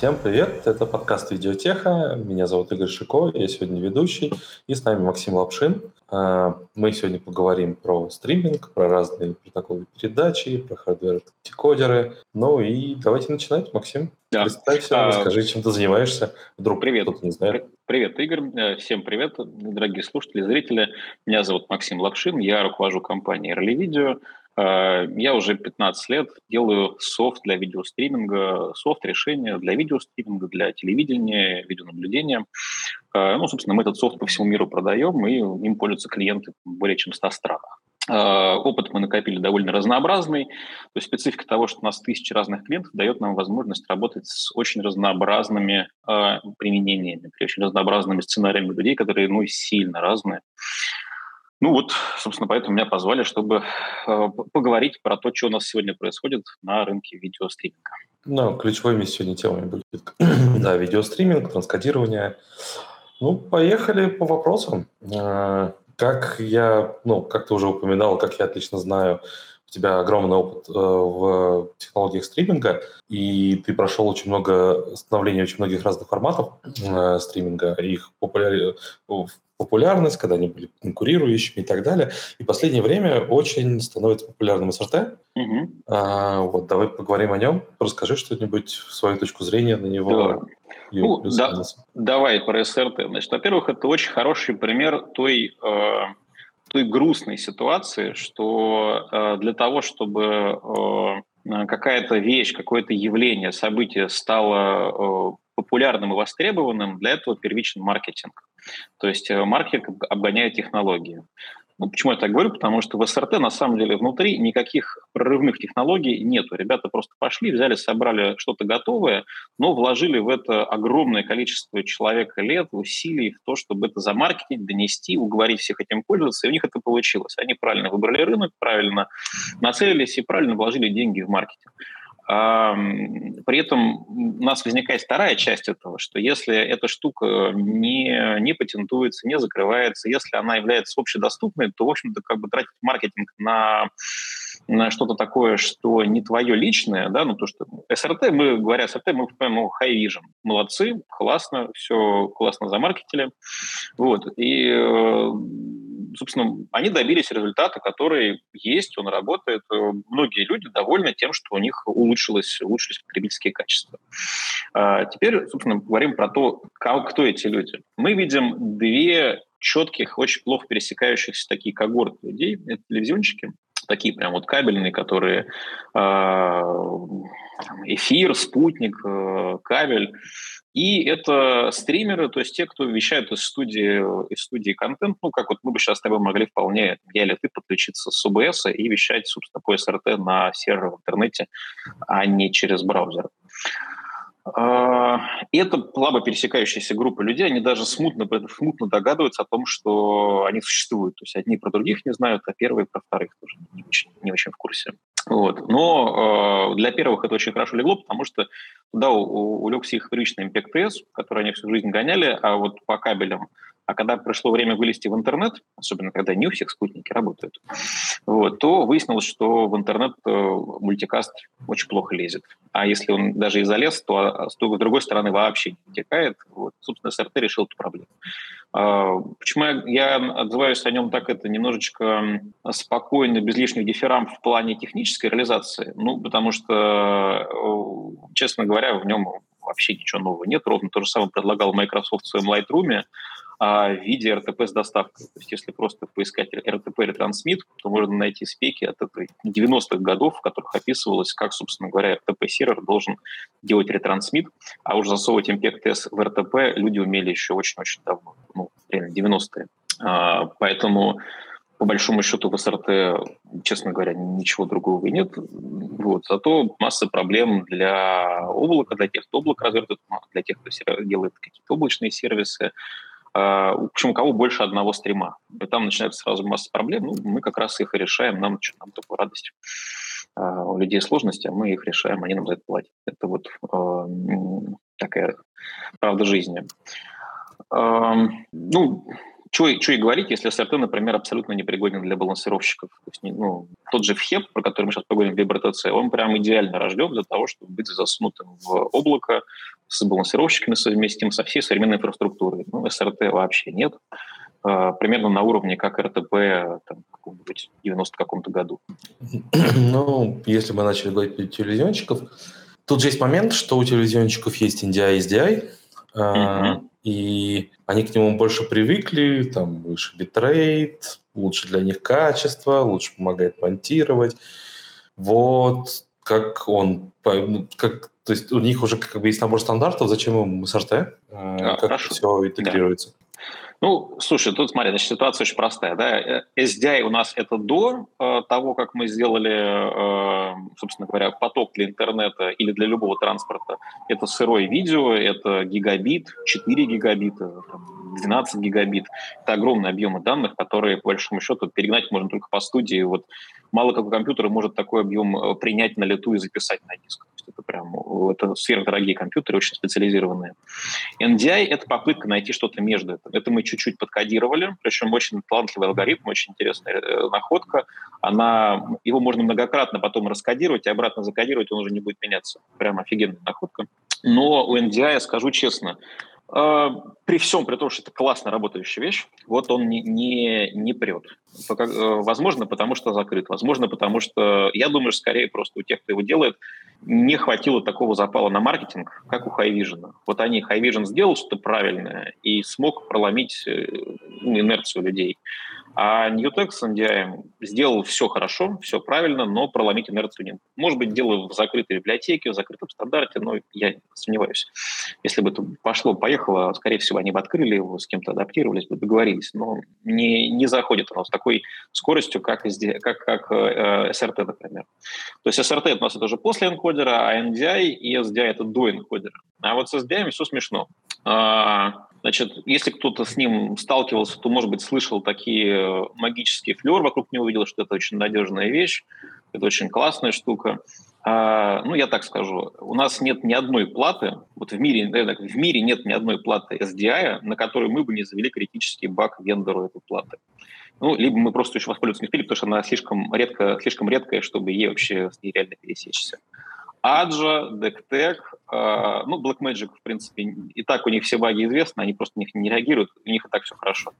Всем привет, это подкаст «Видеотеха». Меня зовут Игорь Шико, я сегодня ведущий, и с нами Максим Лапшин. А, мы сегодня поговорим про стриминг, про разные протоколы передачи, про hardware-декодеры. Ну и давайте начинать, Максим. Да. Представься, а, расскажи, чем ты занимаешься. Вдруг привет. кто-то не знает. Привет, Игорь. Э, всем привет, дорогие слушатели, зрители. Меня зовут Максим Лапшин, я руковожу компанией Erlyvideo. Э, я уже 15 лет делаю софт для видеостриминга, софт-решения для видеостриминга, для телевидения, видеонаблюдения. Э, ну, собственно, мы этот софт по всему миру продаем, и им пользуются клиенты в более чем 100 странах. Э, опыт мы накопили довольно разнообразный. То есть специфика того, что у нас тысячи разных клиентов, дает нам возможность работать с очень разнообразными применениями, очень разнообразными сценариями людей, которые ну, сильно разные. Ну вот, собственно, поэтому меня позвали, чтобы э, поговорить про то, что у нас сегодня происходит на рынке видеостриминга. Ну, ключевыми сегодня темами будет да, видеостриминг, транскодирование. Ну, поехали по вопросам. Э, как я, ну, как ты уже упоминал, как я отлично знаю, у тебя огромный опыт э, в технологиях стриминга, и ты прошел очень много становления очень многих разных форматов э, стриминга, их популяри... популярность, когда они были конкурирующими и так далее. И в последнее время очень становится популярным СРТ. Угу. А, вот давай поговорим о нем. Расскажи что-нибудь, свою точку зрения на него. Да. Ну, да, давай про СРТ. Значит, во-первых, это очень хороший пример той э, той грустной ситуации, что э, для того, чтобы э, какая-то вещь, какое-то явление, событие стало э, популярным и востребованным, для этого первичен маркетинг. То есть маркетинг обгоняет технологии. Ну, почему я так говорю? Потому что в СРТ на самом деле внутри никаких прорывных технологий нету. Ребята просто пошли, взяли, собрали что-то готовое, но вложили в это огромное количество человека лет, усилий в то, чтобы это замаркетить, донести, уговорить всех этим пользоваться, и у них это получилось. Они правильно выбрали рынок, правильно нацелились и правильно вложили деньги в маркетинг. При этом у нас возникает вторая часть этого, что если эта штука не, не патентуется, не закрывается, если она является общедоступной, то, в общем-то, как бы тратить маркетинг на, на что-то такое, что не твое личное, да, ну то, что СРТ, мы, говоря СРТ, мы понимаем, ну, high vision, молодцы, классно, все классно замаркетили, вот, и э, собственно, они добились результата, который есть, он работает. Многие люди довольны тем, что у них улучшилось, улучшились потребительские качества. А теперь, собственно, говорим про то, кто эти люди. Мы видим две четких, очень плохо пересекающихся такие когорты людей. Это телевизионщики, такие прям вот кабельные, которые а, эфир, спутник, э, кабель, и это стримеры, то есть те, кто вещают из студии, из студии контент, ну, как вот мы бы сейчас с тобой могли вполне, я или ты, подключиться с OBS и вещать, собственно, по SRT на сервер в интернете, а не через браузер. А, это слабо пересекающаяся группа людей, они даже смутно, смутно догадываются о том, что они существуют. То есть одни про других не знают, а первые про вторых тоже не очень, не очень в курсе. Вот. Но э, для первых это очень хорошо легло, потому что туда улегся их привычный MPEG-TS, который они всю жизнь гоняли, а вот по кабелям а когда пришло время вылезти в интернет, особенно когда не у всех спутники работают, вот, то выяснилось, что в интернет э, мультикаст очень плохо лезет. А если он даже и залез, то а, с другой стороны вообще не текает. Вот, собственно, СРТ решил эту проблему. А, почему я отзываюсь о нем так это немножечко спокойно, без лишних дифферам в плане технической реализации? Ну, потому что, э, честно говоря, в нем вообще ничего нового нет. Ровно то же самое предлагал Microsoft в своем Lightroom в виде RTP с доставкой. То есть если просто поискать RTP ретрансмит, то можно найти спеки от 90-х годов, в которых описывалось, как, собственно говоря, RTP-сервер должен делать ретрансмит, а уже засовывать MPEG-тест в RTP люди умели еще очень-очень давно, ну, реально 90-е. А, поэтому по большому счету в СРТ, честно говоря, ничего другого и нет. Вот. Зато масса проблем для облака, для тех, кто облако развертывает, для тех, кто делает какие-то облачные сервисы, а, Почему у кого больше одного стрима. И там начинается сразу масса проблем. Ну, мы как раз их и решаем. Нам, что, нам такую радость. А, у людей сложности, а мы их решаем, они нам за это платят. Это вот э, такая правда жизни. Э, ну, что и говорить, если SRT, например, абсолютно непригоден для балансировщиков. То есть, ну, тот же FHEP, про который мы сейчас поговорим в LibreTC, он прям идеально рожден для того, чтобы быть засунутым в облако с балансировщиками совместим со всей современной инфраструктурой. Ну, SRT вообще нет. А, примерно на уровне, как РТП там, в каком-нибудь 90 каком-то году. Ну, если мы начали говорить про телевизионщиков, тут же есть момент, что у телевизионщиков есть NDI и SDI, mm-hmm. И они к нему больше привыкли, там выше битрейт, лучше для них качество, лучше помогает монтировать. Вот как он, ну, как, то есть у них уже как бы есть набор стандартов, зачем им SRT, а, а, как хорошо. все интегрируется. Да. Ну, слушай, тут смотри, значит, ситуация очень простая. Да? Э, SDI у нас это до э, того, как мы сделали, э, собственно говоря, поток для интернета или для любого транспорта. Это сырое видео, это гигабит, 4 гигабита, 12 гигабит. Это огромные объемы данных, которые, по большому счету, перегнать можно только по студии. Вот мало какой компьютер может такой объем принять на лету и записать на диск это прям это сверхдорогие компьютеры, очень специализированные. NDI — это попытка найти что-то между этим. Это мы чуть-чуть подкодировали, причем очень талантливый алгоритм, очень интересная э, находка. Она, его можно многократно потом раскодировать и обратно закодировать, он уже не будет меняться. Прям офигенная находка. Но у NDI, скажу честно, а, при всем, при том, что это классно работающая вещь, вот он не, не, не прет. Э, возможно, потому что закрыт. Возможно, потому что, я думаю, скорее просто у тех, кто его делает, не хватило такого запала на маркетинг, как у Highvision. Вот они, Highvision сделал что-то правильное и смог проломить э, ну, инерцию людей. А Newtek NDI сделал все хорошо, все правильно, но проломить инерцию нет. Может быть, дело в закрытой библиотеке, в закрытом стандарте, но я сомневаюсь. Если бы это пошло-поехало, скорее всего, они бы открыли его, с кем-то адаптировались бы, договорились. Но не, не заходит оно с такой скоростью, как, как, как э, SRT, например. То есть SRT у нас это уже после энкодера, а NDI и SDI это до энкодера. А вот с SDI все смешно. А, Значит, если кто-то с ним сталкивался, то, может быть, слышал такие э, магические флер вокруг него, видел, что это очень надежная вещь, это очень классная штука. А, ну, я так скажу, у нас нет ни одной платы, вот в мире, в мире нет ни одной платы SDI, на которой мы бы не завели критический баг вендору этой платы. Ну, либо мы просто еще воспользоваться не успели, потому что она слишком, редко, слишком редкая, чтобы ей вообще с ней реально пересечься. Аджа, Дектек, э, ну, Blackmagic, в принципе, и так у них все баги известны, они просто на них не реагируют, у них и так все хорошо.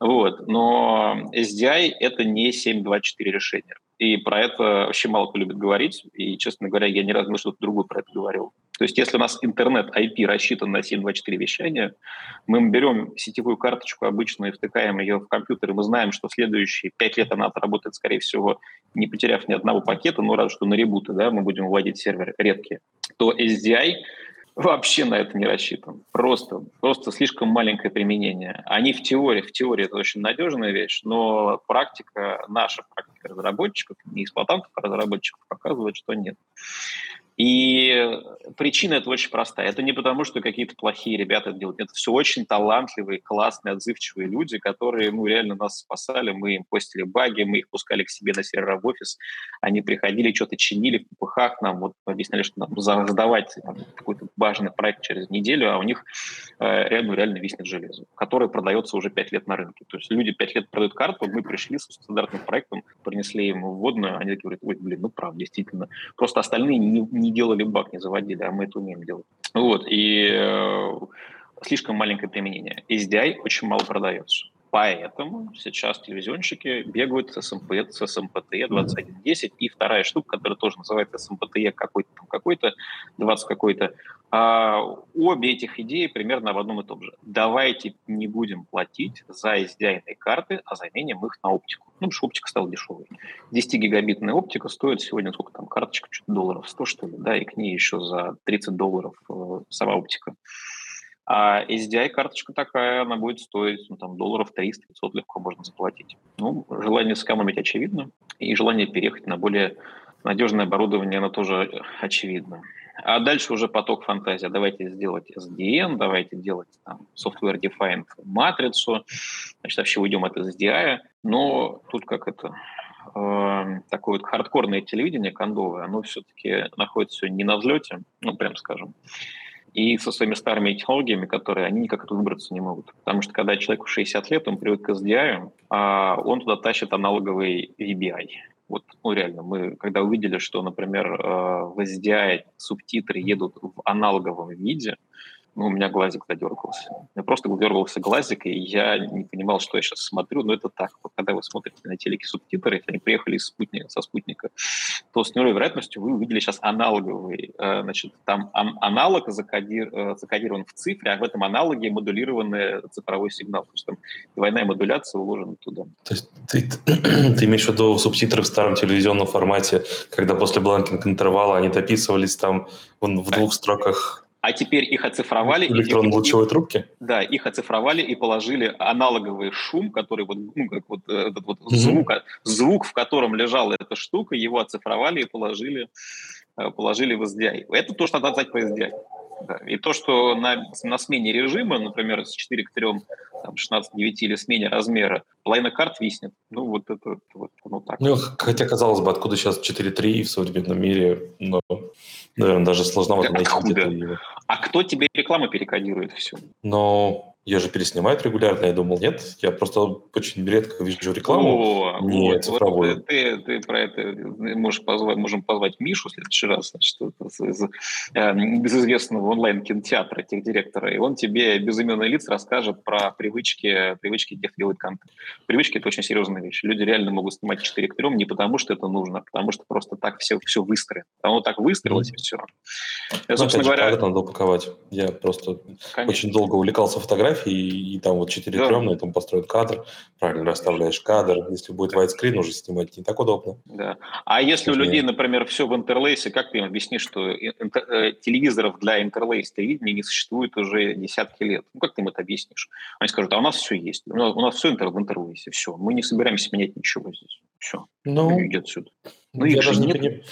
Вот. Но SDI — это не 7.2.4 решение. И про это вообще мало кто любит говорить. И, честно говоря, я ни разу не что-то другое про это говорил. То есть если у нас интернет IP рассчитан на 724 вещания, мы берем сетевую карточку обычную и втыкаем ее в компьютер, и мы знаем, что следующие 5 лет она отработает, скорее всего, не потеряв ни одного пакета, ну, разве что на ребуты, да, мы будем вводить серверы редкие, то SDI вообще на это не рассчитан. Просто, просто слишком маленькое применение. Они в теории, в теории это очень надежная вещь, но практика, наша практика разработчиков, не эксплуатантов, а разработчиков показывает, что нет. И причина это очень простая. Это не потому, что какие-то плохие ребята это делают. Это все очень талантливые, классные, отзывчивые люди, которые ну, реально нас спасали. Мы им постили баги, мы их пускали к себе на сервер в офис. Они приходили, что-то чинили в ППХ, нам вот объясняли, что нам сдавать какой-то важный проект через неделю, а у них э, реально, реально виснет железо, которое продается уже пять лет на рынке. То есть люди пять лет продают карту, мы пришли с стандартным проектом, принесли им вводную, они говорят, ой, блин, ну правда, действительно. Просто остальные не, не делали баг, не заводили, а мы это умеем делать. Вот, и э, слишком маленькое применение. SDI очень мало продается. Поэтому сейчас телевизионщики бегают с СМП, с СМПТ 2110. И вторая штука, которая тоже называется СМПТ какой-то, какой-то, 20 какой-то. А, обе этих идеи примерно в одном и том же. Давайте не будем платить за SDI карты, а заменим их на оптику. Ну, потому что оптика стала дешевой. 10-гигабитная оптика стоит сегодня, сколько там, карточка, что-то долларов 100, что ли, да, и к ней еще за 30 долларов э, сама оптика. А SDI-карточка такая, она будет стоить ну, там, долларов 300-500 легко можно заплатить. Ну, желание сэкономить очевидно, и желание переехать на более надежное оборудование, оно тоже очевидно. А дальше уже поток фантазии. Давайте сделать SDN, давайте делать там, software-defined матрицу. Значит, вообще уйдем от SDI. Но тут как это э, такое вот хардкорное телевидение кондовое, оно все-таки находится не на взлете, ну, прям скажем. И со своими старыми технологиями, которые они никак оттуда выбраться не могут. Потому что когда человеку 60 лет, он привык к SDI, а он туда тащит аналоговый VBI. Вот, ну, реально, мы когда увидели, что, например, э, в SDI субтитры едут в аналоговом виде, ну, у меня глазик задергался. У меня просто дергался глазик, и я не понимал, что я сейчас смотрю, но это так. Вот когда вы смотрите на телеке субтитры, если они приехали из спутника, со спутника, то с нулевой вероятностью вы увидели сейчас аналоговый, э, значит, там аналог закодир, э, закодирован в цифре, а в этом аналоге модулированный цифровой сигнал. То есть там двойная модуляция уложена туда. То есть ты, ты имеешь в виду субтитры в старом телевизионном формате, когда после blanking интервала они дописывались там в, в двух строках а теперь их оцифровали. Электронно-лучевой трубки? Да, их оцифровали и положили аналоговый шум, который вот, ну, как вот э, этот вот mm-hmm. звук, звук, в котором лежала эта штука, его оцифровали и положили, э, положили в SDI. Это то, что надо отдать по SDI. Да. И то, что на, на смене режима, например, с 4 к 3, там, 16 к 9 или смене размера, половина карт виснет. Ну, вот это вот, ну, так. Ну, хотя, казалось бы, откуда сейчас 4.3 в современном мире, но, наверное, даже сложновато найти где-то А кто тебе рекламу перекодирует все? Но я же переснимают регулярно, я думал, нет, я просто очень редко вижу рекламу. О, не вот, цифровую. Вот ты, ты про это можешь позвать, можем позвать Мишу в следующий раз, значит, из, э, из известного онлайн-кинотеатра, техдиректора, и он тебе безыменный лиц расскажет про привычки, привычки тех делать контент. Привычки – это очень серьезная вещь. Люди реально могут снимать 4 к 3 не потому, что это нужно, а потому что просто так все, все выстроено. Оно так выстроилось, и все. Я, ну, собственно говоря... надо упаковать. Я просто Конечно. очень долго увлекался фотографией, фотографии, и, там вот 4 да. трем, там построен кадр, правильно расставляешь кадр. Если будет widescreen, уже снимать не так удобно. Да. А если у людей, например, все в интерлейсе, как ты им объяснишь, что интер- э, телевизоров для интерлейс телевидения не существует уже десятки лет? Ну, как ты им это объяснишь? Они скажут, а у нас все есть. У нас, у нас все интер- в интерлейсе, все. Мы не собираемся менять ничего здесь. Все. Ну, идет отсюда. Ну, я даже не понимаю.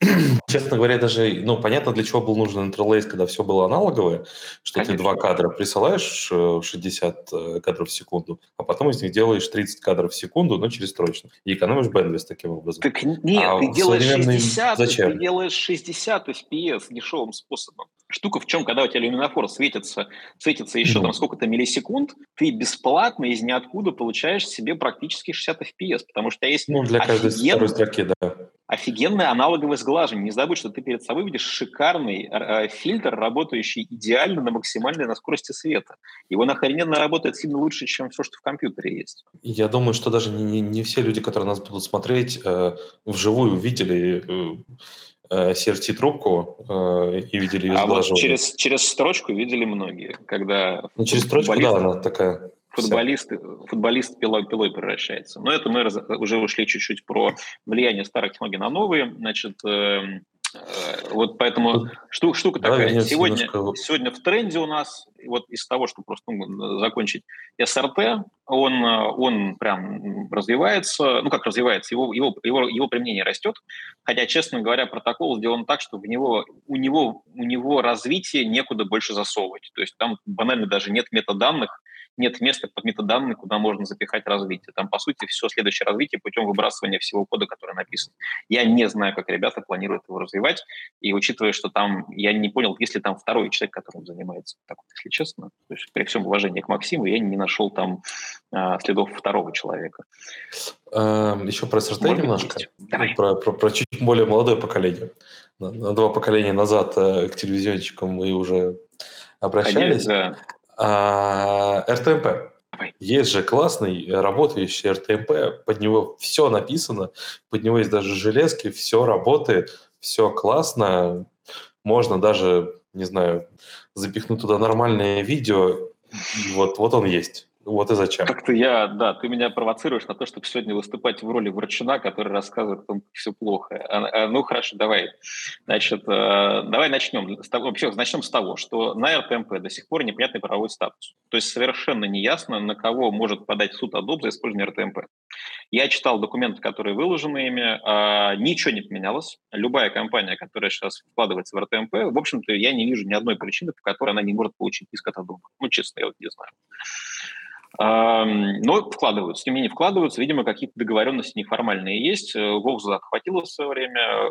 Честно говоря, даже, ну, понятно, для чего был нужен интерлейс, когда все было аналоговое, что Конечно. ты два кадра присылаешь 60 э, э, кадров в секунду, а потом из них делаешь 30 кадров в секунду, но через строчно. И экономишь бендвис таким образом. Так нет, а ты делаешь 60, зачем? ты делаешь 60 FPS дешевым способом. Штука в чем, когда у тебя люминофор светится, светится еще mm там сколько-то миллисекунд, ты бесплатно из ниоткуда получаешь себе практически 60 FPS, потому что есть ну, для каждой офиген... строки, да. офигенное аналоговое сглаживание. Не забудь, что ты перед собой видишь шикарный э, фильтр, работающий идеально на максимальной на скорости света. Его охрененно работает сильно лучше, чем все, что в компьютере есть. Я думаю, что даже не, не все люди, которые нас будут смотреть, э, вживую видели э, CRT-трубку э, и видели ее А вот через, через строчку видели многие, когда... Ну, через строчку, да, она такая... Футболист, футболист пилой, пилой превращается. Но это мы раз, уже ушли чуть-чуть про влияние старых технологий на новые. Значит, э, Э, вот поэтому штука, штука да, такая. Сегодня, немножко... сегодня в тренде у нас, вот из того, что просто ну, закончить, СРТ, он, он прям развивается, ну как развивается, его, его, его, его применение растет, хотя, честно говоря, протокол сделан так, что в него, у, него, у него развитие некуда больше засовывать. То есть там банально даже нет метаданных, нет места под метаданные, куда можно запихать развитие. Там, по сути, все следующее развитие путем выбрасывания всего кода, который написан. Я не знаю, как ребята планируют его развивать, и учитывая, что там, я не понял, если там второй человек, которым занимается, так вот, если честно, то есть при всем уважении к Максиму, я не нашел там а, следов второго человека. Эм, Еще про СРТ немножко, про, про, про чуть более молодое поколение. На, на два поколения назад э, к телевизионщикам мы уже обращались. Конечно, да. А, РТМП. Есть же классный работающий РТМП, под него все написано, под него есть даже железки, все работает, все классно. Можно даже, не знаю, запихнуть туда нормальное видео, вот, вот он есть. Вот и зачем. Как-то я, да, ты меня провоцируешь на то, чтобы сегодня выступать в роли врачуна, который рассказывает о том, как все плохо. А, а, ну, хорошо, давай. Значит, э, давай начнем. С того, вообще, начнем с того, что на РТМП до сих пор непонятный правовой статус. То есть совершенно неясно, на кого может подать суд Adobe за использование РТМП. Я читал документы, которые выложены ими, а, ничего не поменялось. Любая компания, которая сейчас вкладывается в РТМП, в общем-то, я не вижу ни одной причины, по которой она не может получить иск от Adobe. Ну, честно, я вот не знаю. Но вкладываются, тем не менее вкладываются, видимо, какие-то договоренности неформальные есть. Вов захватило в свое время, э,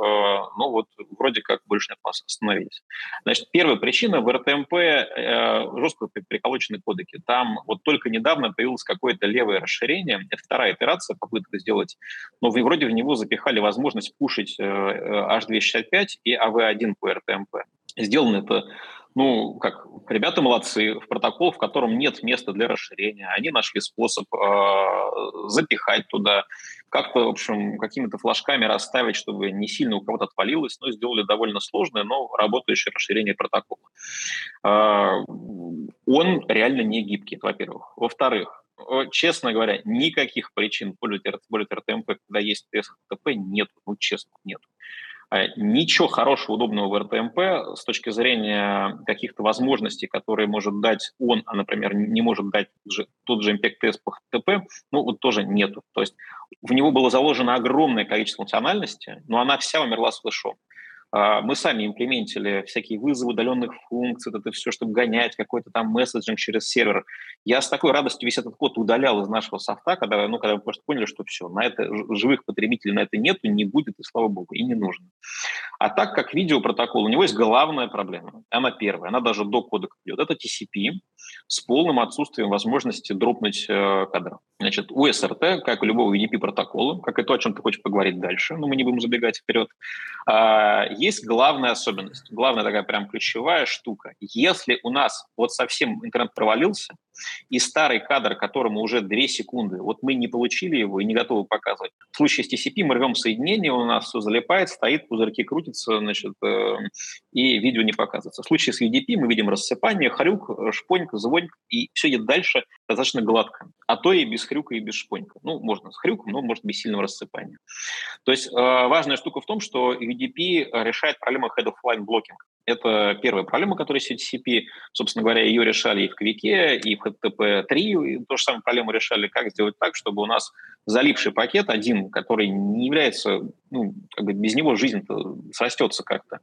но вот вроде как больше нет нас остановились. Значит, первая причина в РТМП э, жестко приколочены кодеки. Там вот только недавно появилось какое-то левое расширение. Это вторая итерация, попытка сделать. Но вроде в него запихали возможность пушить H265 э, и AV1 по РТМП. Сделано это ну, как, ребята молодцы, в протокол, в котором нет места для расширения, они нашли способ э, запихать туда, как-то, в общем, какими-то флажками расставить, чтобы не сильно у кого-то отвалилось, но сделали довольно сложное, но работающее расширение протокола. Э, он реально не гибкий, во-первых. Во-вторых, честно говоря, никаких причин пользовать, пользовать РТМП, когда есть ТСХТП, нет, ну, честно, нет. А, ничего хорошего, удобного в РТМП с точки зрения каких-то возможностей, которые может дать он, а, например, не может дать тот же Impact Test по HTTP, ну, вот тоже нету. То есть в него было заложено огромное количество функциональности, но она вся умерла с флешом. А, мы сами имплементили всякие вызовы удаленных функций, это все, чтобы гонять какой-то там месседжинг через сервер. Я с такой радостью весь этот код удалял из нашего софта, когда, ну, когда мы просто поняли, что все, на это живых потребителей на это нету, не будет, и слава богу, и не нужно. А так как видеопротокол, у него есть главная проблема. Она первая, она даже до кода идет. Это TCP с полным отсутствием возможности дропнуть э, кадр. Значит, у SRT, как у любого UDP протокола, как и то, о чем ты хочешь поговорить дальше, но мы не будем забегать вперед, э, есть главная особенность, главная такая прям ключевая штука. Если у нас вот совсем интернет провалился, и старый кадр, которому уже 2 секунды, вот мы не получили его и не готовы показывать. В случае с TCP мы рвем соединение, у нас все залипает, стоит, пузырьки крутятся, значит, э, и видео не показывается. В случае с UDP мы видим рассыпание, хрюк, шпонька, звонька, и все идет дальше достаточно гладко. А то и без хрюка, и без шпонька. Ну, можно с хрюком, но может без сильного рассыпания. То есть э, важная штука в том, что UDP решает проблему head-of-line блокинга. Это первая проблема, которая есть в TCP. Собственно говоря, ее решали и в Квике, и в HTTP3, и ту же самую проблему решали, как сделать так, чтобы у нас залипший пакет один, который не является, ну, как бы без него жизнь срастется как-то.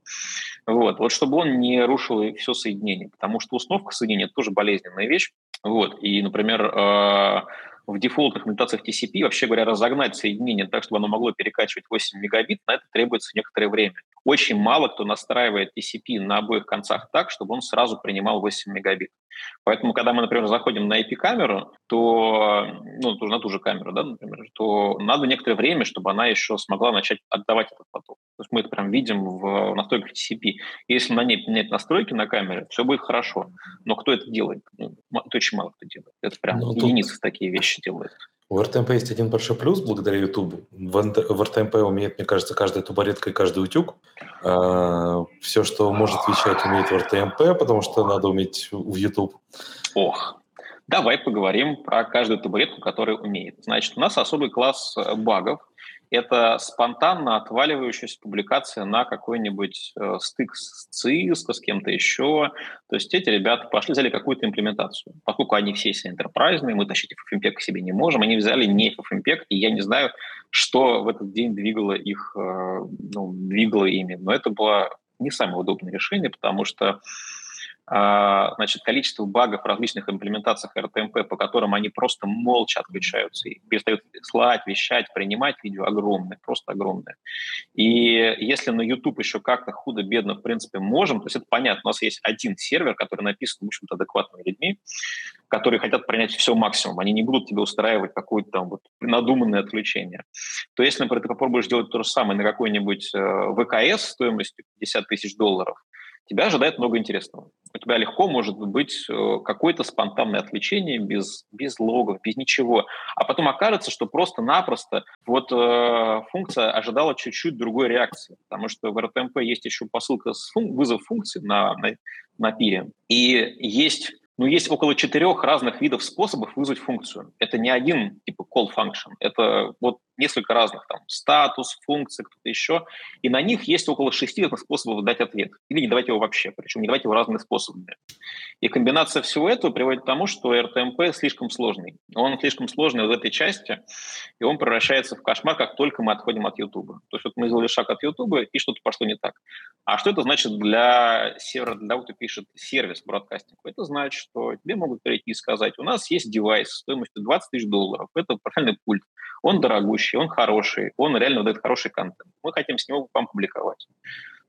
Вот. вот чтобы он не рушил все соединение, потому что установка соединения – это тоже болезненная вещь. Вот. И, например, э, в дефолтных имитациях TCP, вообще говоря, разогнать соединение так, чтобы оно могло перекачивать 8 мегабит, на это требуется некоторое время. Очень мало кто настраивает TCP на обоих концах так, чтобы он сразу принимал 8 мегабит. Поэтому, когда мы, например, заходим на IP-камеру, то, ну, на ту же камеру, да, например, то надо некоторое время, чтобы она еще смогла начать отдавать этот поток. То есть мы это прям видим в настройках TCP. Если на ней нет настройки на камере, все будет хорошо. Но кто это делает? Ну, это очень мало кто делает. Это прям Но ну, единицы тут... такие вещи делают. У РТМП есть один большой плюс благодаря YouTube. В, РТМП умеет, мне кажется, каждая тубаретка и каждый утюг. А, все, что может вещать, умеет в РТМП, потому что надо уметь в YouTube. Ох, давай поговорим про каждую табуретку, которая умеет. Значит, у нас особый класс э, багов, это спонтанно отваливающаяся публикация на какой-нибудь э, стык с Cisco, с кем-то еще. То есть эти ребята пошли, взяли какую-то имплементацию. Поскольку они все enterprise, мы тащить FFmpeg к себе не можем, они взяли не FFmpeg, и я не знаю, что в этот день двигало их, э, ну, двигало ими. Но это было не самое удобное решение, потому что значит, количество багов в различных имплементациях RTMP, по которым они просто молча отключаются и перестают слать, вещать, принимать видео, огромное, просто огромное. И если на YouTube еще как-то худо-бедно, в принципе, можем, то есть это понятно, у нас есть один сервер, который написан, в общем-то, адекватными людьми, которые хотят принять все максимум, они не будут тебе устраивать какое-то там вот надуманное отключение. То если, например, ты попробуешь сделать то же самое на какой-нибудь э, ВКС стоимостью 50 тысяч долларов, тебя ожидает много интересного. У тебя легко может быть э, какое-то спонтанное отвлечение без, без логов, без ничего. А потом окажется, что просто-напросто вот э, функция ожидала чуть-чуть другой реакции, потому что в RTMP есть еще посылка с фун- вызов функции на, на, на пире, и есть ну, есть около четырех разных видов способов вызвать функцию. Это не один типа call function. Это вот несколько разных, там, статус, функции, кто-то еще, и на них есть около шести разных способов дать ответ. Или не давать его вообще, причем не давать его разными способами. И комбинация всего этого приводит к тому, что RTMP слишком сложный. Он слишком сложный в этой части, и он превращается в кошмар, как только мы отходим от YouTube. То есть вот мы сделали шаг от YouTube, и что-то пошло не так. А что это значит для сервера, для того, кто пишет сервис бродкастинг? Это значит, что тебе могут прийти и сказать, у нас есть девайс стоимостью 20 тысяч долларов, это профильный пульт, он дорогущий, он хороший, он реально дает хороший контент. Мы хотим с него вам публиковать.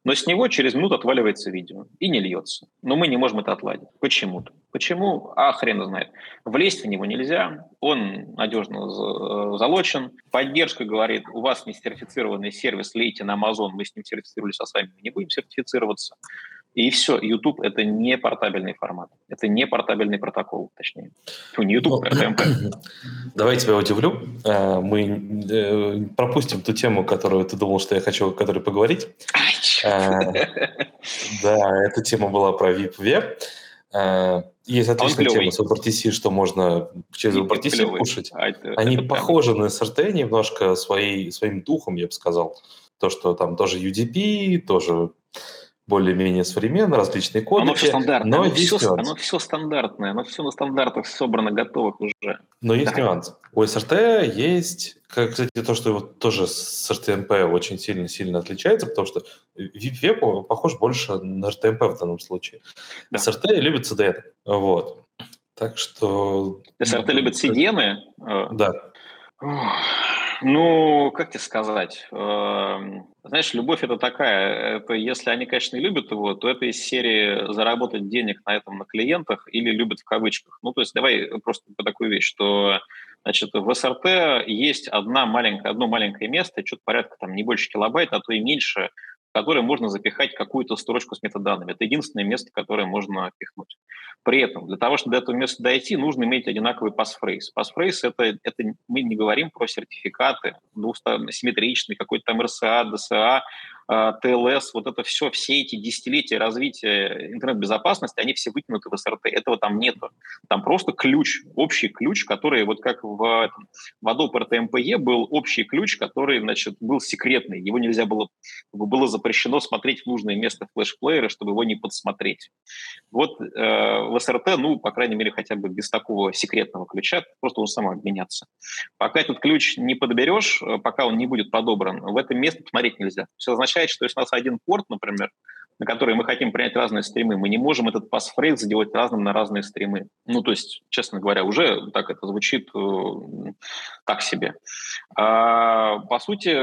Но с него через минуту отваливается видео и не льется. Но мы не можем это отладить. Почему-то. Почему? А хрен знает. Влезть в него нельзя, он надежно э, залочен. Поддержка говорит, у вас не сертифицированный сервис, лейте на Amazon, мы с ним сертифицировались, а сами не будем сертифицироваться. И все, YouTube — это не портабельный формат. Это не портабельный протокол, точнее. Ну, не YouTube, а RTMP. Давай тебя удивлю. Э, мы э, пропустим ту тему, которую ты думал, что я хочу о которой поговорить. Э, да, эта тема была про VIP-веб. Есть отличная тема с WebRTC, что можно через WebRTC кушать. А Они похожи на SRT немножко своей, своим духом, я бы сказал. То, что там тоже UDP, тоже более-менее современно, различные коды. Оно все стандартное, но оно, все, оно все стандартное, оно все на стандартах собрано, готовых уже. Но есть да. нюанс. У SRT есть, как, кстати, то, что его тоже с RTMP очень сильно-сильно отличается, потому что VIP-веб похож больше на RTMP в данном случае. Да. SRT любит CDN. Вот. Так что... SRT ну, любит CDN? Да. Ну, как тебе сказать? Эм, знаешь, любовь это такая. Это если они, конечно, и любят его, то это из серии заработать денег на этом на клиентах или любят в кавычках. Ну, то есть давай просто по такую вещь, что Значит, в СРТ есть одна маленькая, одно маленькое место, что-то порядка там не больше килобайта, а то и меньше, которое можно запихать какую-то строчку с метаданными. Это единственное место, которое можно пихнуть. При этом для того, чтобы до этого места дойти, нужно иметь одинаковый пассфрейз. Пассфрейз это, – это мы не говорим про сертификаты, симметричный, какой-то там РСА, ДСА, ТЛС, вот это все, все эти десятилетия развития интернет-безопасности, они все вытянуты в СРТ. Этого там нету. Там просто ключ, общий ключ, который вот как в, в Adobe RTMPE был общий ключ, который, значит, был секретный. Его нельзя было, было запрещено смотреть в нужное место флеш-плеера, чтобы его не подсмотреть. Вот э, в СРТ, ну, по крайней мере, хотя бы без такого секретного ключа, просто он сам обменяться. Пока этот ключ не подберешь, э, пока он не будет подобран, в это место посмотреть нельзя. Все означает, означает, что если у нас один порт, например, на который мы хотим принять разные стримы, мы не можем этот пассфрейз сделать разным на разные стримы. Ну, то есть, честно говоря, уже так это звучит э, так себе. А, по сути,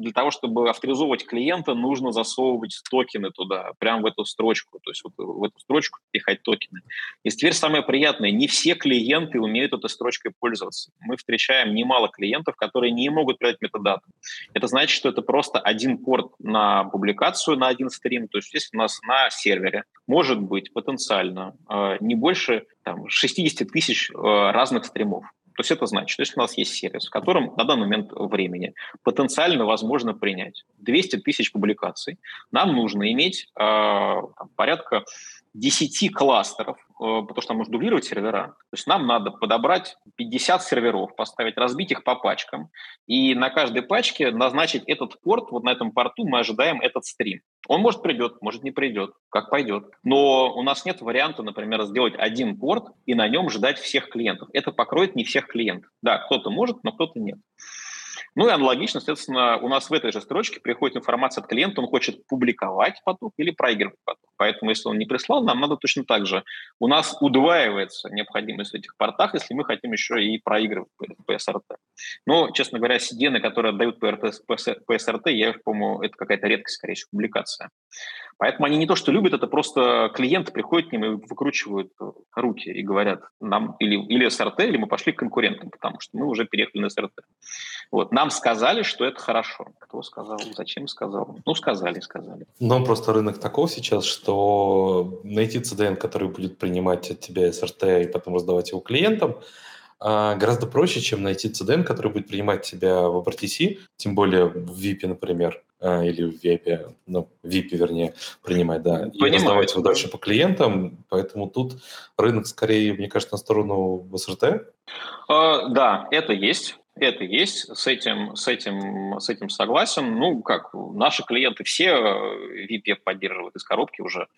для того, чтобы авторизовывать клиента, нужно засовывать токены туда, прямо в эту строчку, то есть вот в эту строчку пихать токены. И теперь самое приятное, не все клиенты умеют этой строчкой пользоваться. Мы встречаем немало клиентов, которые не могут передать метадаты. Это значит, что это просто один порт на публикацию на один стрим, то есть здесь у нас на сервере может быть потенциально э, не больше там, 60 тысяч э, разных стримов. То есть это значит, что если у нас есть сервис, в котором на данный момент времени потенциально возможно принять 200 тысяч публикаций, нам нужно иметь э, порядка 10 кластеров, потому что нам нужно дублировать сервера. То есть нам надо подобрать 50 серверов, поставить, разбить их по пачкам, и на каждой пачке назначить этот порт, вот на этом порту мы ожидаем этот стрим. Он может придет, может не придет, как пойдет. Но у нас нет варианта, например, сделать один порт и на нем ждать всех клиентов. Это покроет не всех клиентов. Да, кто-то может, но кто-то нет. Ну и аналогично, соответственно, у нас в этой же строчке приходит информация от клиента, он хочет публиковать поток или проигрывать поток. Поэтому, если он не прислал, нам надо точно так же. У нас удваивается необходимость в этих портах, если мы хотим еще и проигрывать по SRT. Но, честно говоря, CDN, которые отдают по, SRT, я, по-моему, это какая-то редкость, скорее всего, публикация. Поэтому они не то, что любят, это просто клиенты приходят к ним и выкручивают руки и говорят нам или, или SRT, или мы пошли к конкурентам, потому что мы уже переехали на SRT. Вот. Нам сказали, что это хорошо. Кто сказал? Зачем сказал? Ну, сказали, сказали. Но просто рынок таков сейчас, что найти CDN, который будет принимать от тебя SRT и потом раздавать его клиентам, а, гораздо проще, чем найти CDN, который будет принимать тебя в RTC, тем более в VIP, например. А, или в VIP, ну, VIP, вернее, принимать, да, Понимаю. и раздавать его дальше по клиентам, поэтому тут рынок скорее, мне кажется, на сторону СРТ. Uh, да, это есть. Это есть, с этим, с этим, с этим согласен. Ну, как, наши клиенты все э, VPF поддерживают из коробки уже.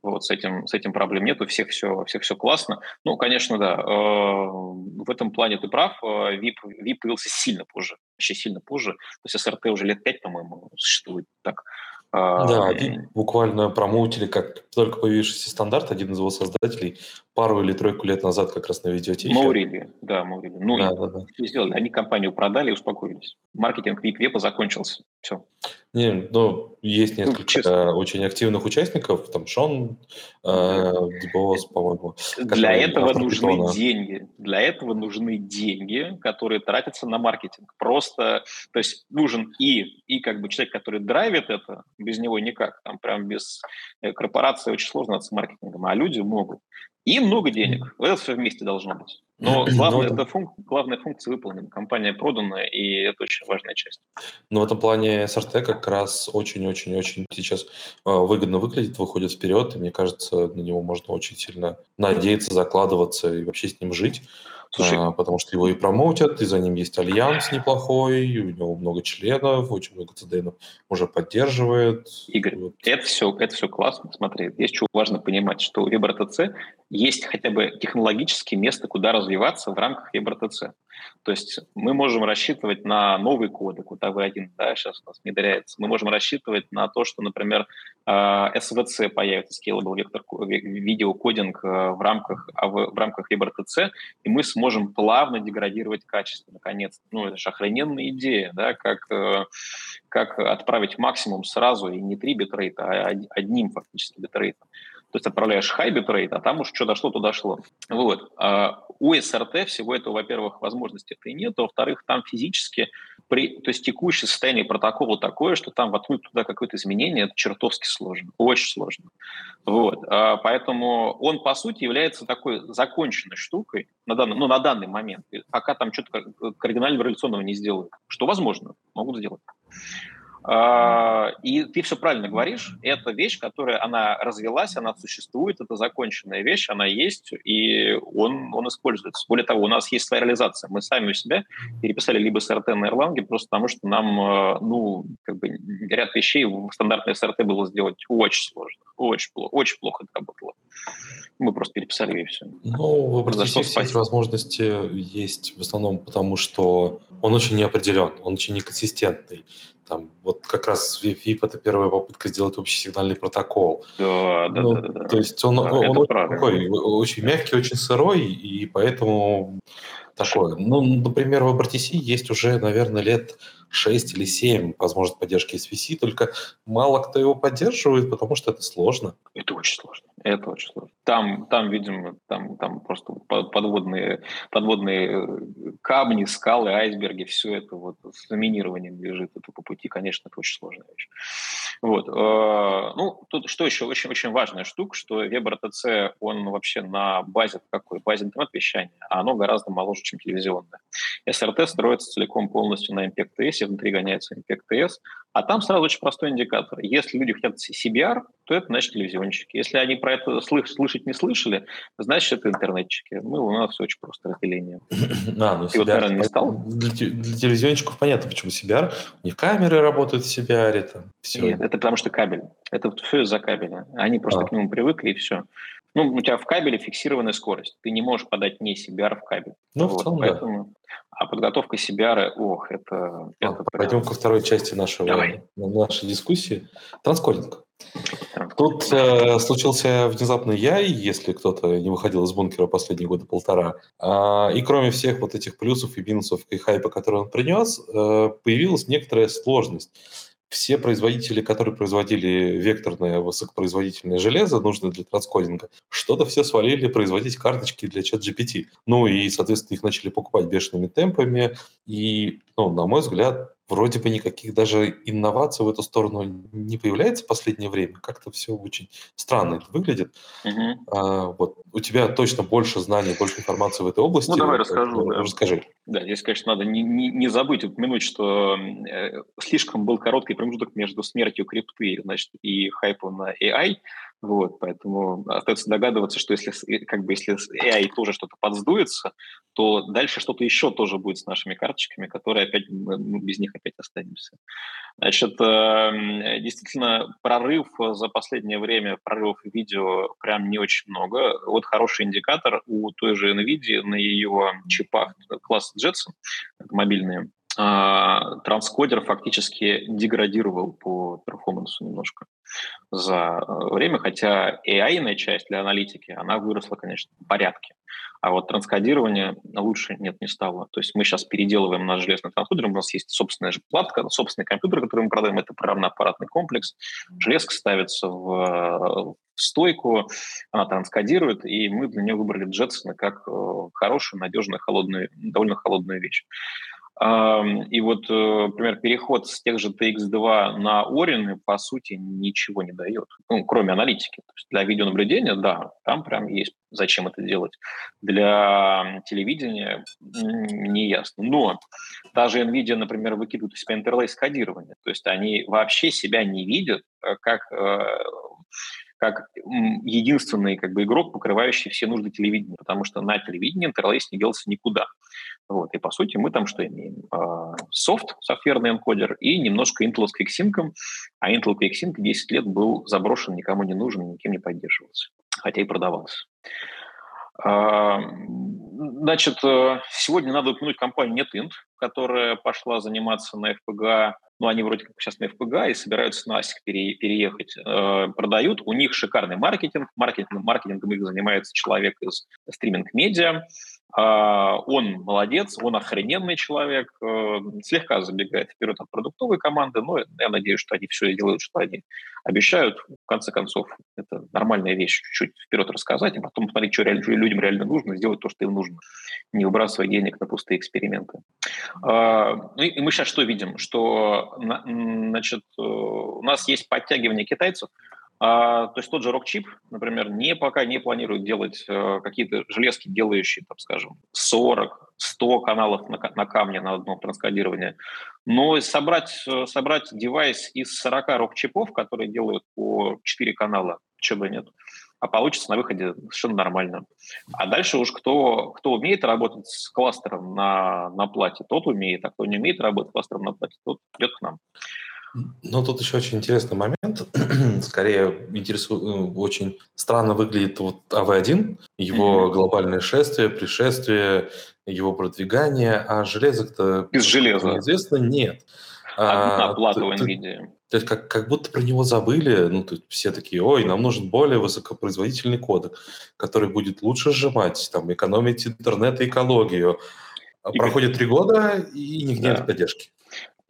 Вот с этим, с этим проблем нет, у всех все, всех все классно. Ну, конечно, да, э, в этом плане ты прав. VIP, э, VIP появился сильно позже, вообще сильно позже. То есть СРТ уже лет пять, по-моему, существует так. Да, один буквально промоутили как только появившийся стандарт, один из его создателей пару или тройку лет назад как раз на видеотехе. Маурили, да, Маурили. Ну, да, да, да. сделали? Они компанию продали и успокоились. Маркетинг Вип-Вепа закончился. Все. Не, ну, есть ну, несколько ну, очень активных участников, там Шон, э, Дебос, по-моему. Для этого нужны питона. деньги. Для этого нужны деньги, которые тратятся на маркетинг. Просто, то есть нужен и, и как бы человек, который драйвит это, без него никак. Там прям без э, корпорации очень сложно с маркетингом, а люди могут. И много денег. Это все вместе должно быть. Но главное, это функ... главная функция выполнена. Компания продана, и это очень важная часть. Но в этом плане СРТ как раз очень-очень-очень сейчас а, выгодно выглядит, выходит вперед, и мне кажется, на него можно очень сильно надеяться, закладываться и вообще с ним жить. Слушай, а, потому что его и промоутят, и за ним есть альянс неплохой, у него много членов, очень много CDN уже поддерживает. Игорь, вот. это, все, это все классно. Смотри, здесь что важно понимать, что WebRTC есть хотя бы технологическое место, куда развиваться в рамках WebRTC. То есть мы можем рассчитывать на новый кодек, вот AV1, да, сейчас у нас внедряется. Мы можем рассчитывать на то, что, например, SVC а, появится, Scalable Vector видеокодинг а, в рамках, в рамках WebRTC, и мы сможем плавно деградировать качество, наконец. Ну, это же охрененная идея, да, как, э, как отправить максимум сразу, и не 3 битрейта, а одним фактически битрейтом. То есть отправляешь high bitrate, а там уж что дошло, то дошло. Вот. А у SRT всего этого, во-первых, возможности это и нет, а во-вторых, там физически, при, то есть текущее состояние протокола такое, что там воткнуть туда какое-то изменение, это чертовски сложно, очень сложно. Вот. А поэтому он, по сути, является такой законченной штукой на данный, ну, на данный момент, пока там что-то кардинально революционного не сделают, что возможно, могут сделать. А, и ты все правильно говоришь, это вещь, которая, она развелась, она существует, это законченная вещь, она есть, и он, он используется. Более того, у нас есть своя реализация. Мы сами у себя переписали либо СРТ на Erlang, просто потому что нам, э, ну, как бы ряд вещей в стандартной СРТ было сделать очень сложно, очень плохо, очень плохо это работало. Мы просто переписали и все. Ну, в обратите все эти возможности есть в основном потому, что он очень неопределен, он очень неконсистентный. Там, вот как раз VIP это первая попытка сделать общий сигнальный протокол. Да, да, ну, да, да, да. То есть он, да, он очень, такой, очень мягкий, очень сырой, и поэтому такое. Ну, например, в WebRTC есть уже, наверное, лет 6 или 7 возможность поддержки SVC, только мало кто его поддерживает, потому что это сложно. Это очень сложно. Это очень сложно. Там, там видимо, там, там просто подводные, подводные э, камни, скалы, айсберги, все это вот с заминированием лежит это по пути, конечно, это очень сложная вещь. Вот. Э, ну, тут что еще? Очень, очень важная штука, что WebRTC, он вообще на базе какой? Базе интернет-вещания, а оно гораздо моложе, чем телевизионное. SRT строится целиком полностью на MPEG-TS, внутри гоняется MPEG-TS, а там сразу очень простой индикатор. Если люди хотят CBR, то это значит телевизионщики. Если они про это слыш слышать не слышали, значит это интернетчики. Мы, у нас очень просто разделение. А, ну, Ты CBR, вот, наверное, не стал? Для, для телевизионщиков понятно, почему CBR. У них камеры работают в CBR. Там, все. Нет, это потому что кабель. Это все из-за кабеля. Они просто а. к нему привыкли, и все. Ну, у тебя в кабеле фиксированная скорость. Ты не можешь подать не CBR в кабель. Ну, вот, в целом, поэтому... да. А подготовка CBR, ох, это... А, это пойдем прям... ко второй части нашего, Давай. нашей дискуссии. Транскодинг. Тут э, случился внезапный яй, если кто-то не выходил из бункера последние года полтора. А, и кроме всех вот этих плюсов и минусов и хайпа, который он принес, э, появилась некоторая сложность все производители, которые производили векторное высокопроизводительное железо, нужное для транскодинга, что-то все свалили производить карточки для чат GPT. Ну и, соответственно, их начали покупать бешеными темпами. И, ну, на мой взгляд, вроде бы никаких даже инноваций в эту сторону не появляется в последнее время. Как-то все очень странно выглядит. Угу. А, вот у тебя точно больше знаний, больше информации в этой области. Ну, давай расскажу. Да. Расскажи. Да, здесь, конечно, надо не, не, не забыть упомянуть, что э, слишком был короткий промежуток между смертью крипты значит, и хайпом на AI. Вот, поэтому остается догадываться, что если, как бы, если AI тоже что-то подсдуется, то дальше что-то еще тоже будет с нашими карточками, которые опять, мы без них опять останемся. Значит, эм, действительно, прорыв за последнее время, прорывов видео прям не очень много. Вот хороший индикатор у той же NVIDIA на ее чипах класса Jetson, это мобильные, транскодер фактически деградировал по перформансу немножко за э, время, хотя AI-ная часть для аналитики, она выросла, конечно, в порядке. А вот транскодирование лучше нет, не стало. То есть мы сейчас переделываем наш железный транскодер, у нас есть собственная же платка, собственный компьютер, который мы продаем, это программно-аппаратный комплекс. Железка ставится в, в стойку, она транскодирует, и мы для нее выбрали Jetson как э, хорошую, надежную, холодную, довольно холодную вещь. И вот, э, например, переход с тех же TX2 на Orin, по сути, ничего не дает, ну, кроме аналитики. То есть для видеонаблюдения, да, там прям есть зачем это делать. Для телевидения не ясно. Но даже NVIDIA, например, выкидывают из себя интерлейс кодирование. То есть они вообще себя не видят э, как э, как единственный как бы, игрок, покрывающий все нужды телевидения, потому что на телевидении интерлейс не делся никуда. Вот, и по сути мы там что имеем? А, софт, софтверный энкодер и немножко Intel с а Intel QuickSync 10 лет был заброшен, никому не нужен, никем не поддерживался, хотя и продавался. А, значит, э, сегодня надо упомянуть компанию NetInt, которая пошла заниматься на FPGA ну, они вроде как сейчас на FPGA и собираются на ASIC пере, переехать, э, продают. У них шикарный маркетинг. Маркетинг, маркетингом их занимается человек из стриминг-медиа. Uh, он молодец, он охрененный человек, uh, слегка забегает вперед от продуктовой команды, но я надеюсь, что они все делают, что они обещают. В конце концов, это нормальная вещь, чуть-чуть вперед рассказать, а потом посмотреть, что реально, людям реально нужно, сделать то, что им нужно, не выбрасывая денег на пустые эксперименты. Uh, ну и мы сейчас что видим? Что значит, э, у нас есть подтягивание китайцев, а, то есть тот же Rockchip, например, не пока не планирует делать э, какие-то железки, делающие, так скажем, 40, 100 каналов на, на камне на одно транскодирование. Но собрать, э, собрать девайс из 40 рок-чипов, которые делают по 4 канала, чего бы нет, а получится на выходе совершенно нормально. А дальше уж кто, кто умеет работать с кластером на, на плате, тот умеет, а кто не умеет работать с кластером на плате, тот идет к нам. Ну, тут еще очень интересный момент. Скорее, интересует, э, очень странно выглядит вот АВ-1, его mm-hmm. глобальное шествие, пришествие, его продвигание, а железок-то... Из железа. Известно, нет. А, в NVIDIA. То есть как, как будто про него забыли, ну, тут все такие, ой, нам нужен более высокопроизводительный кодек, который будет лучше сжимать, там, экономить интернет и экологию. И Проходит три года, и нигде да. нет поддержки.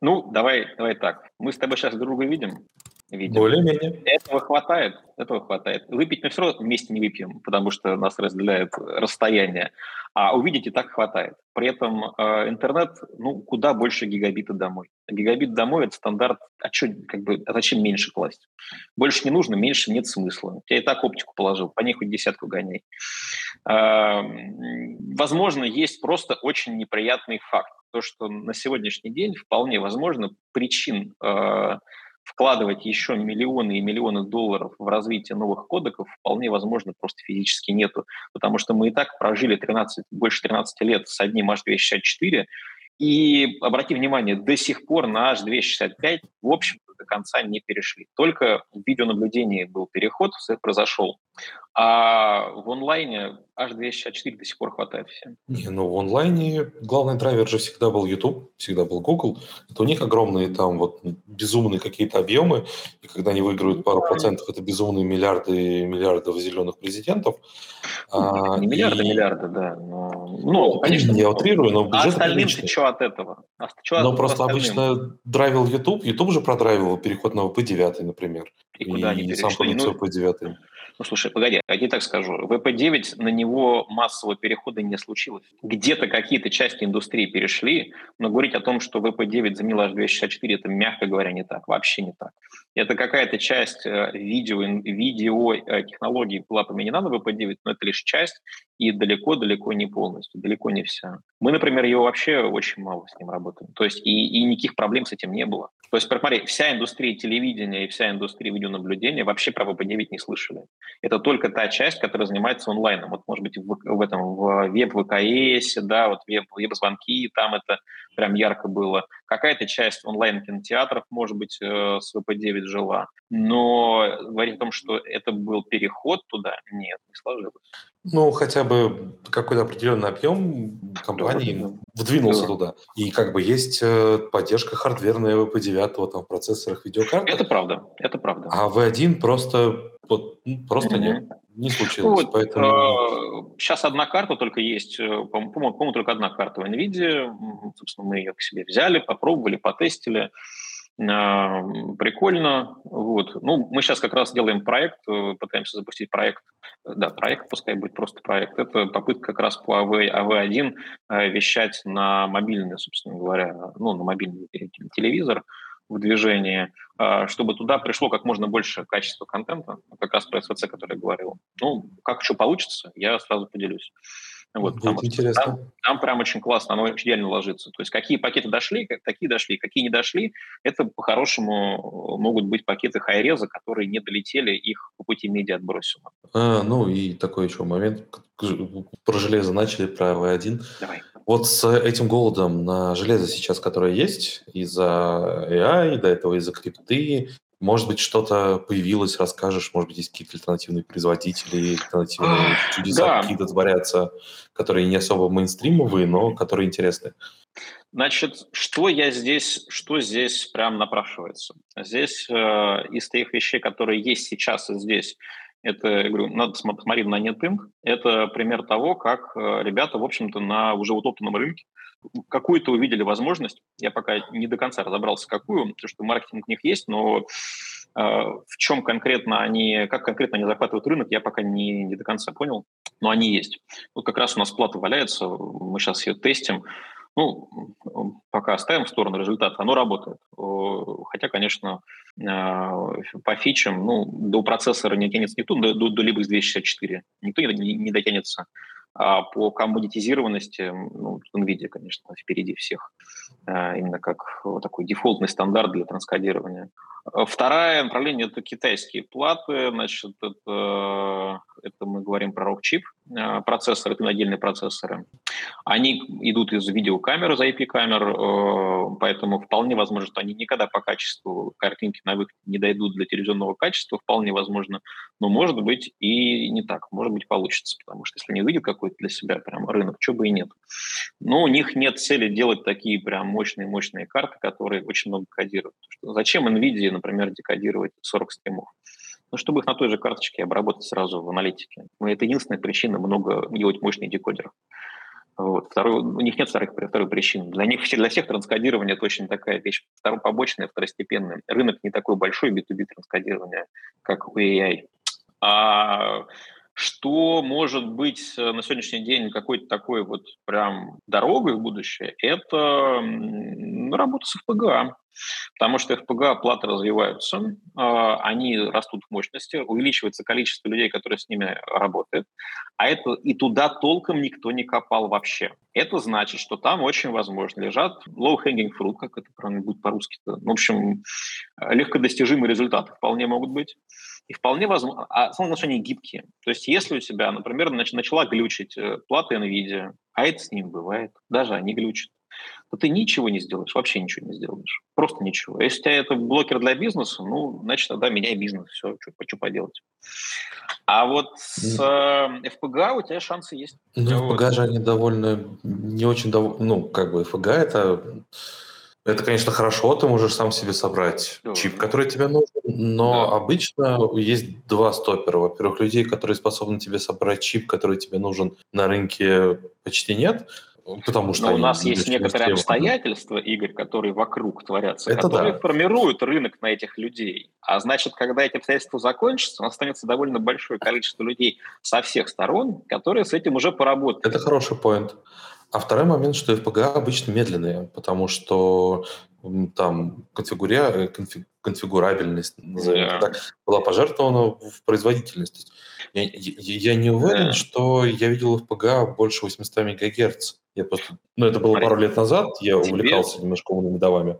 Ну, давай, давай так. Мы с тобой сейчас друга видим. Видим. Более-менее. Этого хватает, этого хватает. Выпить мы все равно вместе не выпьем, потому что нас разделяет расстояние. А увидеть и так хватает. При этом э, интернет, ну, куда больше гигабита домой. Гигабит домой – это стандарт, а, что, как бы, а зачем меньше класть? Больше не нужно, меньше нет смысла. Я и так оптику положил, по ней хоть десятку гоняй. Э, возможно, есть просто очень неприятный факт то, что на сегодняшний день вполне возможно причин э, вкладывать еще миллионы и миллионы долларов в развитие новых кодеков вполне возможно просто физически нету, потому что мы и так прожили 13, больше 13 лет с одним H264, и, обрати внимание, до сих пор на H265, в общем до конца не перешли. Только в видеонаблюдении был переход, произошел. А в онлайне H264 до сих пор хватает всем. Не, ну в онлайне главный драйвер же всегда был YouTube, всегда был Google. Это у них огромные там вот безумные какие-то объемы, и когда они выигрывают пару процентов, это безумные миллиарды миллиардов зеленых президентов. А, не миллиарды, и... миллиарды, да. Но, ну, конечно. Я утрирую, но бюджет А остальным ты что от этого? А что но просто обычно драйвил YouTube, YouTube же продрайвил переход на VP9, например. И, и куда они перешли? сам продукцию ну, VP9. Ну, слушай, погоди, я тебе так скажу. VP9, на него массового перехода не случилось. Где-то какие-то части индустрии перешли, но говорить о том, что VP9 заменил H264, это, мягко говоря, не так. Вообще не так. Это какая-то часть э, видео, видео э, была поменена на VP9, но это лишь часть и далеко-далеко не полностью, далеко не вся. Мы, например, его вообще очень мало с ним работаем. То есть и, и никаких проблем с этим не было. То есть, посмотри, вся индустрия телевидения и вся индустрия видеонаблюдения вообще про VP9 не слышали. Это только та часть, которая занимается онлайном. Вот, может быть, в, в этом в веб-ВКС, да, вот веб, веб-звонки, там это прям ярко было. Какая-то часть онлайн-кинотеатров, может быть, э, с VP9 жила. Но говорить о том, что это был переход туда, нет, не сложилось. Ну, хотя бы какой-то определенный объем компании да, вдвинулся да. туда. И как бы есть э, поддержка хардверная VP9 там, в процессорах видеокарт. Это правда, это правда. А V1 просто, вот, ну, просто mm-hmm. нет, не случилось. Вот, поэтому... Сейчас одна карта только есть, э, по-моему, по только одна карта в NVIDIA. Собственно, мы ее к себе взяли, попробовали, потестили. Прикольно. Вот. Ну, мы сейчас как раз делаем проект, э, пытаемся запустить проект. Да, проект, пускай будет просто проект. Это попытка как раз по AV, AV1 э, вещать на мобильный, собственно говоря, ну, на мобильный телевизор в движении, э, чтобы туда пришло как можно больше качества контента, как раз про СВЦ, который я говорил. Ну, как что получится, я сразу поделюсь. Вот, потому интересно. Что там, там прям очень классно, оно идеально ложится. То есть какие пакеты дошли, такие дошли, какие не дошли, это по-хорошему могут быть пакеты хайреза, которые не долетели, их по пути медиа отбросило. А, ну и такой еще момент. Про железо начали, про V1. Давай. Вот с этим голодом на железо сейчас, которое есть, из-за AI, до этого из-за крипты, может быть, что-то появилось, расскажешь, может быть, есть какие-то альтернативные производители, альтернативные чудеса да. какие-то творятся, которые не особо мейнстримовые, но которые интересны. Значит, что я здесь, что здесь прям напрашивается? Здесь э, из тех вещей, которые есть сейчас и здесь, это, я говорю, надо смотреть на NetInc. Это пример того, как э, ребята, в общем-то, на уже утоптанном рынке какую-то увидели возможность. Я пока не до конца разобрался, какую, потому что маркетинг у них есть, но э, в чем конкретно они, как конкретно они захватывают рынок, я пока не, не до конца понял, но они есть. Вот как раз у нас плата валяется, мы сейчас ее тестим. Ну, пока оставим в сторону результата, оно работает. Хотя, конечно, э, по фичам, ну, до процессора не тянется никто, до, до, до из 264 никто не, не дотянется. А по коммодитизированности, ну, NVIDIA, конечно, впереди всех, э, именно как такой дефолтный стандарт для транскодирования. Второе направление – это китайские платы. Значит, это, это мы говорим про ROG-чип э, процессоры, это отдельные процессоры. Они идут из видеокамер, из IP-камер, э, поэтому вполне возможно, что они никогда по качеству картинки на выход не дойдут для телевизионного качества, вполне возможно. Но может быть и не так, может быть получится, потому что если не выйдет какой-то для себя прям рынок, чего бы и нет. Но у них нет цели делать такие прям мощные-мощные карты, которые очень много кодируют. Зачем NVIDIA например, декодировать 40 стримов. Ну, чтобы их на той же карточке обработать сразу в аналитике. Ну, это единственная причина много делать мощный декодер. Вот. Второй, у них нет вторых, второй причины. Для них, для всех транскодирование это очень такая вещь второй, побочная, второстепенная. Рынок не такой большой B2B транскодирования, как у AI. А что может быть на сегодняшний день какой-то такой вот прям дорогой в будущее, это работа с FPGA. Потому что FPGA платы развиваются, а, они растут в мощности, увеличивается количество людей, которые с ними работают, а это и туда толком никто не копал вообще. Это значит, что там очень возможно лежат low-hanging fruit, как это правильно будет по-русски. В общем, легкодостижимые результаты вполне могут быть. И вполне возможно, а основном они гибкие. То есть если у тебя, например, начала глючить э, плата NVIDIA, а это с ним бывает, даже они глючат, то ты ничего не сделаешь, вообще ничего не сделаешь. Просто ничего. Если у тебя это блокер для бизнеса, ну, значит, тогда меняй бизнес, все, что, что поделать. А вот с э, FPGA у тебя шансы есть. Ну, FPGA вот. же они довольно, не очень, дов... ну, как бы FPGA это это, конечно, хорошо, ты можешь сам себе собрать да. чип, который тебе нужен, но да. обычно есть два стопера. Во-первых, людей, которые способны тебе собрать чип, который тебе нужен на рынке, почти нет. Потому что Но у нас есть некоторые обстоятельства, Игорь, которые вокруг творятся, Это которые да. формируют рынок на этих людей. А значит, когда эти обстоятельства закончатся, у нас останется довольно большое количество людей со всех сторон, которые с этим уже поработают. Это хороший поинт. А второй момент, что FPGA обычно медленные, потому что там конфигуря... конфигурабельность, назовем yeah. так, была пожертвована в производительность. Я, я, я не уверен, yeah. что я видел FPGA больше 800 МГц. Я просто, ну, это было пару лет назад, я Тебе... увлекался немножко умными домами.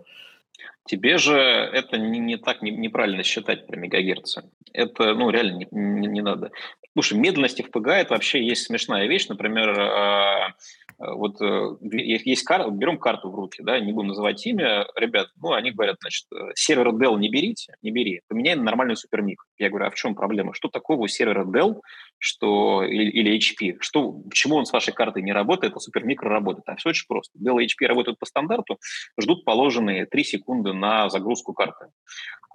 Тебе же это не, не так не, неправильно считать про мегагерцы. Это, ну, реально не, не, не надо. Слушай, медленности в ПГА это вообще есть смешная вещь. Например, а, вот э, есть карта, берем карту в руки, да, не будем называть имя, ребят, ну, они говорят, значит, э, сервер Dell не берите, не бери, поменяй на нормальный супермик. Я говорю, а в чем проблема? Что такого у сервера Dell что, или, или HP? Что, почему он с вашей картой не работает, а супермикро работает? А все очень просто. Dell и HP работают по стандарту, ждут положенные 3 секунды на загрузку карты.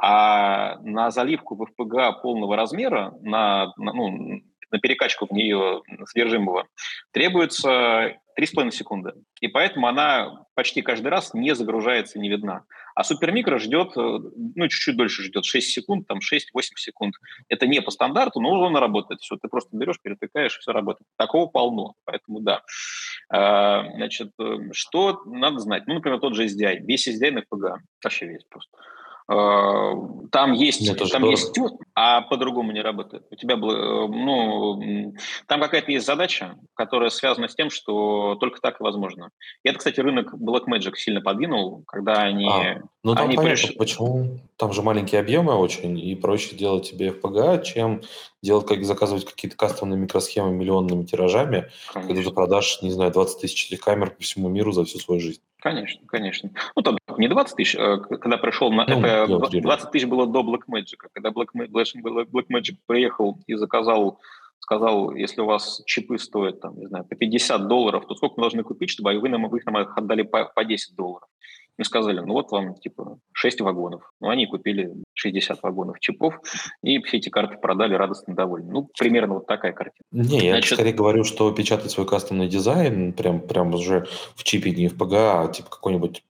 А на заливку в FPGA полного размера, на, на, ну, на перекачку в нее содержимого, требуется 3,5 секунды. И поэтому она почти каждый раз не загружается, не видна. А супермикро ждет, э, ну, чуть-чуть дольше ждет, 6 секунд, там 6-8 секунд. Это не по стандарту, но он работает. Все, ты просто берешь, перетыкаешь, и все работает. Такого полно, поэтому да. А, значит, э, что надо знать? Ну, например, тот же SDI. Весь SDI на FPGA. Вообще весь просто. Э, там есть, ну, там есть тюн, а по-другому не работает. У тебя, э, ну, там какая-то есть задача, которая связана с тем, что только так и возможно. И это, кстати, рынок Blackmagic сильно подвинул, когда они... А, ну, там они понятно, приш... почему. Там же маленькие объемы очень, и проще делать тебе FPGA, чем делать, как заказывать какие-то кастомные микросхемы миллионными тиражами, Конечно. когда ты продашь, не знаю, 20 тысяч камер по всему миру за всю свою жизнь. Конечно, конечно. Ну, там не 20 тысяч, а когда пришел на... Ну, это 20 тысяч было до Blackmagic. Когда Blackmagic, Blackmagic приехал и заказал, сказал, если у вас чипы стоят, там, не знаю, по 50 долларов, то сколько мы должны купить, чтобы вы нам, вы нам их отдали по, по 10 долларов? Мы сказали, ну вот вам типа 6 вагонов. Ну, они купили 60 вагонов чипов, и все эти карты продали радостно довольны. Ну, примерно вот такая картина. Не, я Значит, скорее говорю, что печатать свой кастомный дизайн прям, прям уже в чипе, не в PGA, а типа какой-нибудь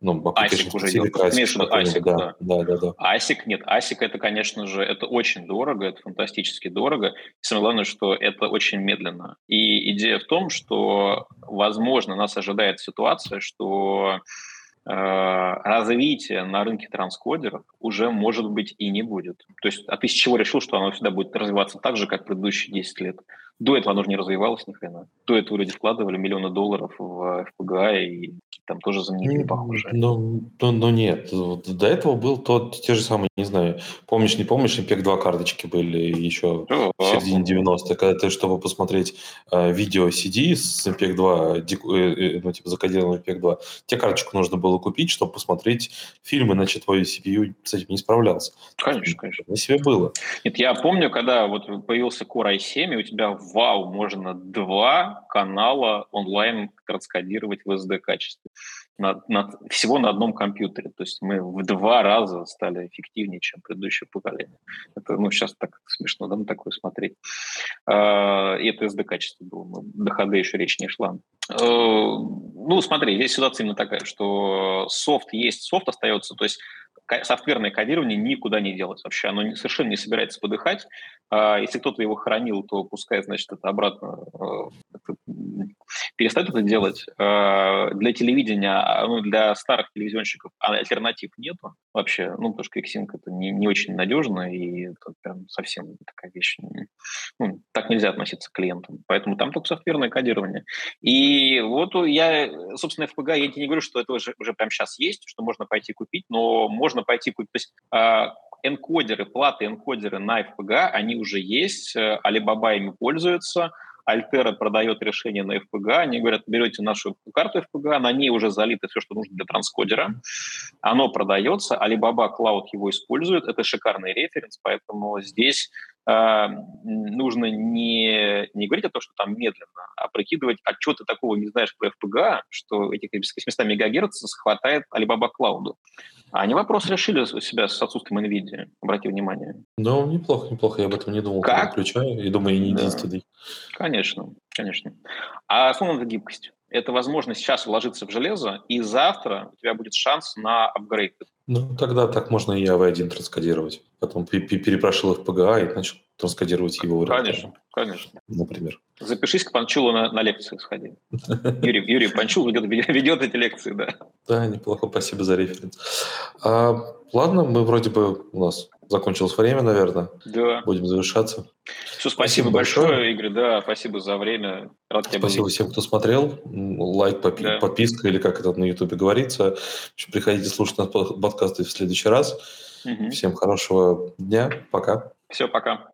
ну, ASIC уже делает. ASIC, да. Да, да, да. ASIC нет. ASIC это, конечно же, это очень дорого, это фантастически дорого. И самое главное, что это очень медленно. И идея в том, что, возможно, нас ожидает ситуация, что развития на рынке транскодеров уже, может быть, и не будет. То есть, а ты с чего решил, что оно всегда будет развиваться так же, как предыдущие 10 лет? До этого оно же не развивалось ни хрена. До этого люди вкладывали миллионы долларов в FPGA и там тоже заменители похожие. Ну, ну, ну нет, до этого был тот, те же самые, не знаю, помнишь, не помнишь, MPEG 2 карточки были еще oh, в середине 90-х, когда ты, чтобы посмотреть э, видео CD с MPEG 2, дику, э, э, ну, типа закодированный MPEG 2, тебе карточку нужно было купить, чтобы посмотреть фильмы, иначе твой CPU с этим не справлялся. Конечно, конечно. На себе было. Нет, я помню, когда вот появился Core i7, и у тебя, вау, можно два канала онлайн транскодировать в SD качестве на, на, всего на одном компьютере. То есть мы в два раза стали эффективнее, чем предыдущее поколение. Это, ну, сейчас так смешно, да, на такое смотреть. А, и это SD-качество было. До HD еще речь не шла. А, ну, смотри, здесь ситуация именно такая, что софт есть, софт остается, то есть софтверное кодирование никуда не делось вообще. Оно совершенно не собирается подыхать. А если кто-то его хранил, то пускай, значит, это обратно это, перестает это делать. А для телевидения, а, ну, для старых телевизионщиков альтернатив нету вообще. Ну, потому что Xing это не, не очень надежно, и это прям совсем такая вещь. Ну, так нельзя относиться к клиентам. Поэтому там только софтверное кодирование. И вот я, собственно, FPGA, я тебе не говорю, что это уже, уже прямо сейчас есть, что можно пойти купить, но можно пойти купить. То есть э, энкодеры, платы энкодеры на FPGA, они уже есть, э, Alibaba ими пользуется, Альтера продает решение на FPGA, они говорят, берете нашу карту FPGA, на ней уже залито все, что нужно для транскодера, оно продается, Alibaba Cloud его использует, это шикарный референс, поэтому здесь нужно не, не говорить о том, что там медленно, а прикидывать, а что ты такого не знаешь про FPGA, что этих 800 МГц хватает Alibaba Cloud. А они вопрос решили у себя с отсутствием NVIDIA, обрати внимание. Ну, неплохо, неплохо, я об этом не думал. Как? Включаю и думаю, я не единственный. Конечно, конечно. А основном это гибкость. это возможность сейчас вложиться в железо, и завтра у тебя будет шанс на апгрейд. Ну, тогда так можно и AV1 транскодировать. Потом перепрошил FPGA и начал транскодировать его в Конечно, конечно. Например. Запишись к Панчулу на, на лекции, сходи. Юрий, Юрий Панчул ведет, ведет эти лекции, да. Да, неплохо, спасибо за референс. А, ладно, мы вроде бы у нас закончилось время, наверное. Да. Будем завершаться. Все, спасибо, спасибо большое, большое, Игорь, да, спасибо за время. Рад спасибо всем, кто смотрел. Лайк, попи- да. подписка или как это на Ютубе говорится. Приходите слушать нас подкасты в следующий раз. Угу. Всем хорошего дня. Пока. Все, пока.